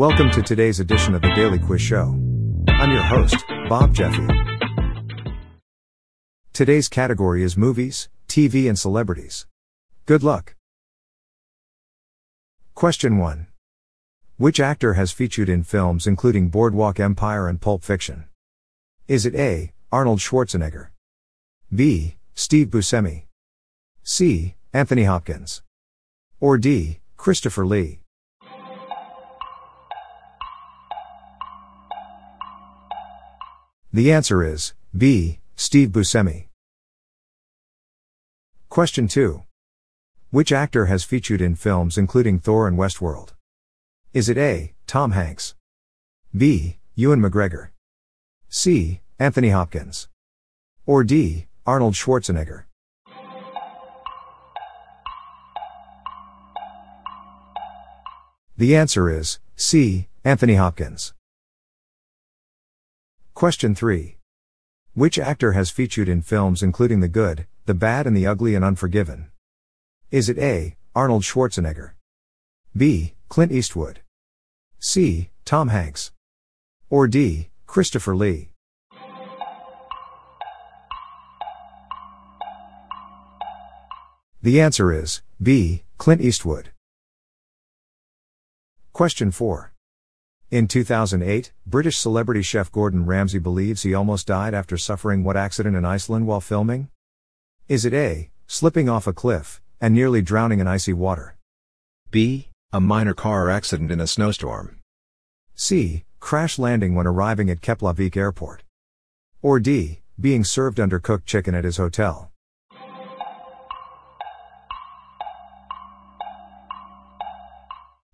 Welcome to today's edition of the Daily Quiz Show. I'm your host, Bob Jeffy. Today's category is movies, TV, and celebrities. Good luck. Question 1. Which actor has featured in films including Boardwalk Empire and Pulp Fiction? Is it A. Arnold Schwarzenegger? B. Steve Buscemi? C. Anthony Hopkins? Or D. Christopher Lee? The answer is B. Steve Buscemi. Question 2. Which actor has featured in films including Thor and Westworld? Is it A. Tom Hanks? B. Ewan McGregor? C. Anthony Hopkins? Or D. Arnold Schwarzenegger? The answer is C. Anthony Hopkins. Question 3. Which actor has featured in films including The Good, The Bad and the Ugly and Unforgiven? Is it A. Arnold Schwarzenegger? B. Clint Eastwood? C. Tom Hanks? Or D. Christopher Lee? The answer is B. Clint Eastwood. Question 4. In 2008, British celebrity chef Gordon Ramsay believes he almost died after suffering what accident in Iceland while filming? Is it A, slipping off a cliff, and nearly drowning in icy water? B, a minor car accident in a snowstorm? C, crash landing when arriving at Keflavik Airport? Or D, being served undercooked chicken at his hotel?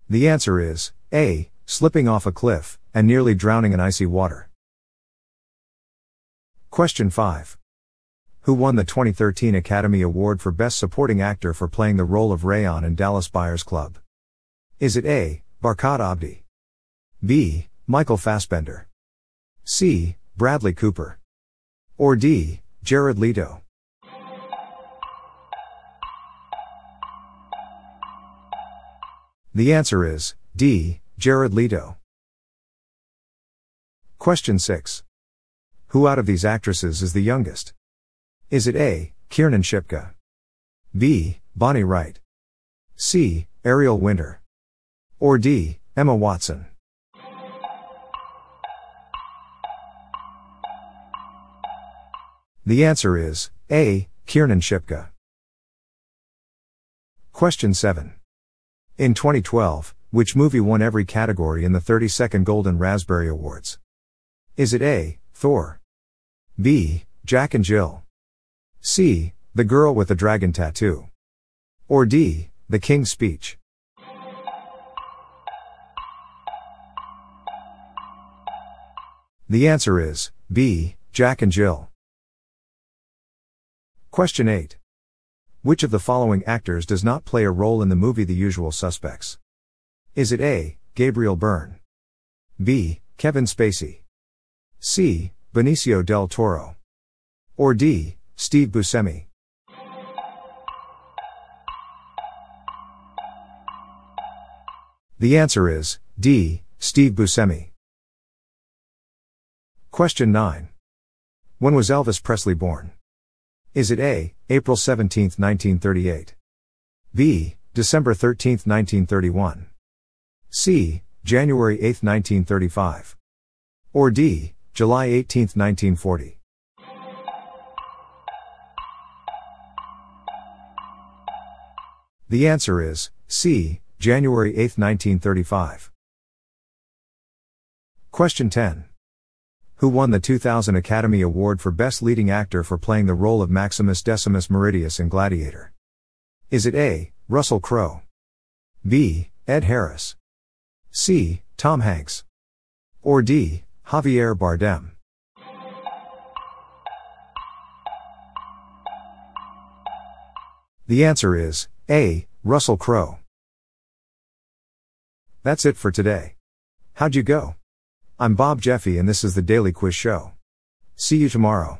The answer is A, slipping off a cliff, and nearly drowning in icy water. Question 5. Who won the 2013 Academy Award for Best Supporting Actor for playing the role of Rayon in Dallas Buyers Club? Is it A. Barkhad Abdi? B. Michael Fassbender? C. Bradley Cooper? Or D. Jared Leto? The answer is D. Jared Leto. Question 6. Who out of these actresses is the youngest? Is it A. Kiernan Shipka? B. Bonnie Wright? C. Ariel Winter? Or D. Emma Watson? The answer is A. Kiernan Shipka. Question 7. In 2012, which movie won every category in the 32nd Golden Raspberry Awards? Is it A. Thor? B. Jack and Jill? C. The Girl with the Dragon Tattoo? Or D. The King's Speech? The answer is B. Jack and Jill. Question 8. Which of the following actors does not play a role in the movie The Usual Suspects? Is it A. Gabriel Byrne? B. Kevin Spacey? C. Benicio del Toro? Or D. Steve Buscemi? The answer is D. Steve Buscemi. Question 9. When was Elvis Presley born? Is it A. April 17, 1938? B. December 13, 1931? C. January 8, 1935. Or D. July 18, 1940. The answer is C. January 8, 1935. Question 10. Who won the 2000 Academy Award for Best Leading Actor for playing the role of Maximus Decimus Meridius in Gladiator? Is it A. Russell Crowe? B. Ed Harris. C. Tom Hanks. Or D. Javier Bardem. The answer is A. Russell Crowe. That's it for today. How'd you go? I'm Bob Jeffy and this is the Daily Quiz Show. See you tomorrow.